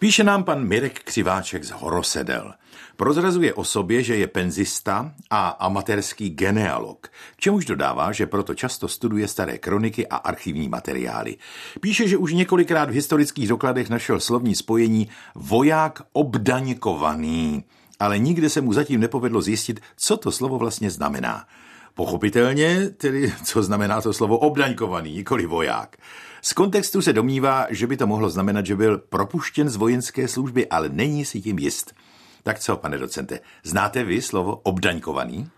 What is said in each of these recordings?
Píše nám pan Mirek Křiváček z Horosedel. Prozrazuje o sobě, že je penzista a amatérský genealog, čemuž dodává, že proto často studuje staré kroniky a archivní materiály. Píše, že už několikrát v historických dokladech našel slovní spojení voják obdaňkovaný, ale nikde se mu zatím nepovedlo zjistit, co to slovo vlastně znamená. Pochopitelně, tedy co znamená to slovo obdaňkovaný, nikoli voják. Z kontextu se domnívá, že by to mohlo znamenat, že byl propuštěn z vojenské služby, ale není si tím jist. Tak co, pane docente, znáte vy slovo obdaňkovaný?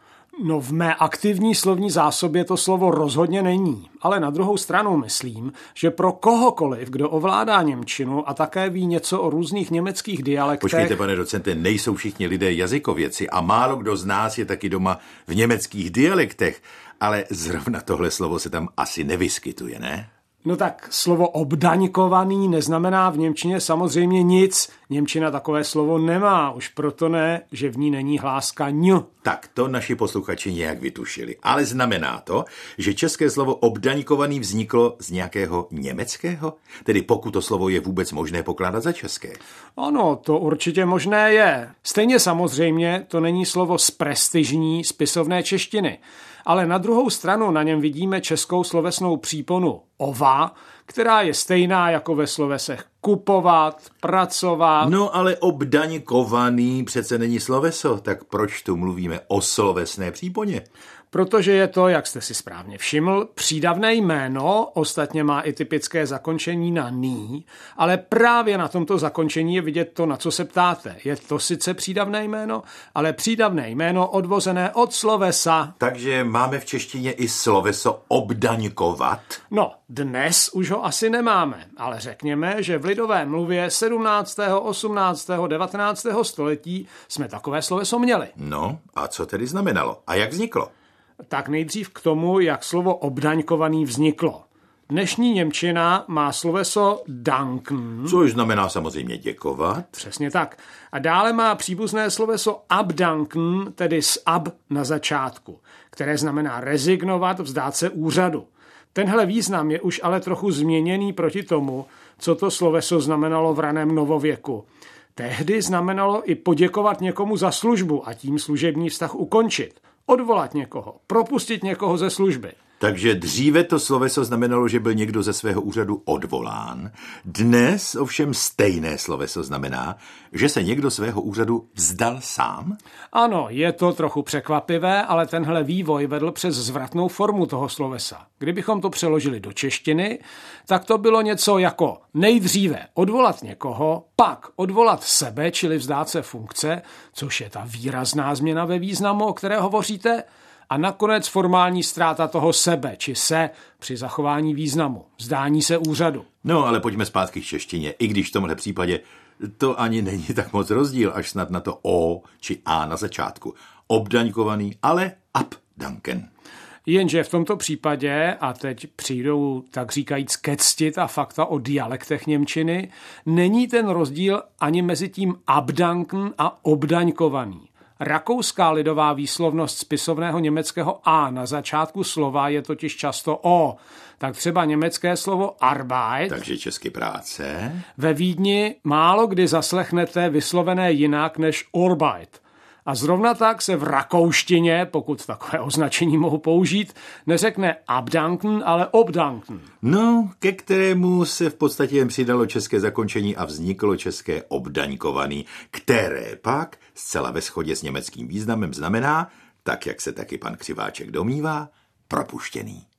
No v mé aktivní slovní zásobě to slovo rozhodně není, ale na druhou stranu myslím, že pro kohokoliv, kdo ovládá Němčinu a také ví něco o různých německých dialektech... Počkejte, pane docente, nejsou všichni lidé jazykověci a málo kdo z nás je taky doma v německých dialektech, ale zrovna tohle slovo se tam asi nevyskytuje, ne? No tak slovo obdaňkovaný neznamená v Němčině samozřejmě nic. Němčina takové slovo nemá, už proto ne, že v ní není hláska ň. Tak to naši posluchači nějak vytušili. Ale znamená to, že české slovo obdaňkovaný vzniklo z nějakého německého? Tedy pokud to slovo je vůbec možné pokládat za české. Ano, to určitě možné je. Stejně samozřejmě to není slovo z prestižní spisovné češtiny ale na druhou stranu na něm vidíme českou slovesnou příponu ova, která je stejná jako ve slovesech kupovat, pracovat. No ale obdaňkovaný přece není sloveso, tak proč tu mluvíme o slovesné příponě? Protože je to, jak jste si správně všiml, přídavné jméno, ostatně má i typické zakončení na ní, ale právě na tomto zakončení je vidět to, na co se ptáte. Je to sice přídavné jméno, ale přídavné jméno odvozené od slovesa. Takže máme v češtině i sloveso obdaňkovat? No, dnes už ho asi nemáme, ale řekněme, že v lidové mluvě 17., 18., 19. století jsme takové sloveso měli. No, a co tedy znamenalo? A jak vzniklo? Tak nejdřív k tomu, jak slovo obdaňkovaný vzniklo. Dnešní Němčina má sloveso danken. Což znamená samozřejmě děkovat. Přesně tak. A dále má příbuzné sloveso abdanken, tedy s ab na začátku, které znamená rezignovat, vzdát se úřadu. Tenhle význam je už ale trochu změněný proti tomu, co to sloveso znamenalo v raném novověku. Tehdy znamenalo i poděkovat někomu za službu a tím služební vztah ukončit odvolat někoho, propustit někoho ze služby. Takže dříve to sloveso znamenalo, že byl někdo ze svého úřadu odvolán. Dnes ovšem stejné sloveso znamená, že se někdo svého úřadu vzdal sám? Ano, je to trochu překvapivé, ale tenhle vývoj vedl přes zvratnou formu toho slovesa. Kdybychom to přeložili do češtiny, tak to bylo něco jako nejdříve odvolat někoho, pak odvolat sebe, čili vzdát se funkce, což je ta výrazná změna ve významu, o které hovoříte, a nakonec formální ztráta toho sebe či se při zachování významu, zdání se úřadu. No, ale pojďme zpátky k češtině, i když v tomhle případě to ani není tak moc rozdíl, až snad na to O či A na začátku. Obdaňkovaný, ale abdanken. Jenže v tomto případě, a teď přijdou tak říkajíc kectit a fakta o dialektech Němčiny, není ten rozdíl ani mezi tím abdanken a obdaňkovaný. Rakouská lidová výslovnost spisovného německého A na začátku slova je totiž často O. Tak třeba německé slovo Arbeit. Takže česky práce. Ve Vídni málo kdy zaslechnete vyslovené jinak než Arbeit. A zrovna tak se v rakouštině, pokud takové označení mohu použít, neřekne abdanken, ale obdanken. No, ke kterému se v podstatě jen přidalo české zakončení a vzniklo české obdaňkovaný, které pak zcela ve shodě s německým významem znamená, tak jak se taky pan Křiváček domývá, propuštěný.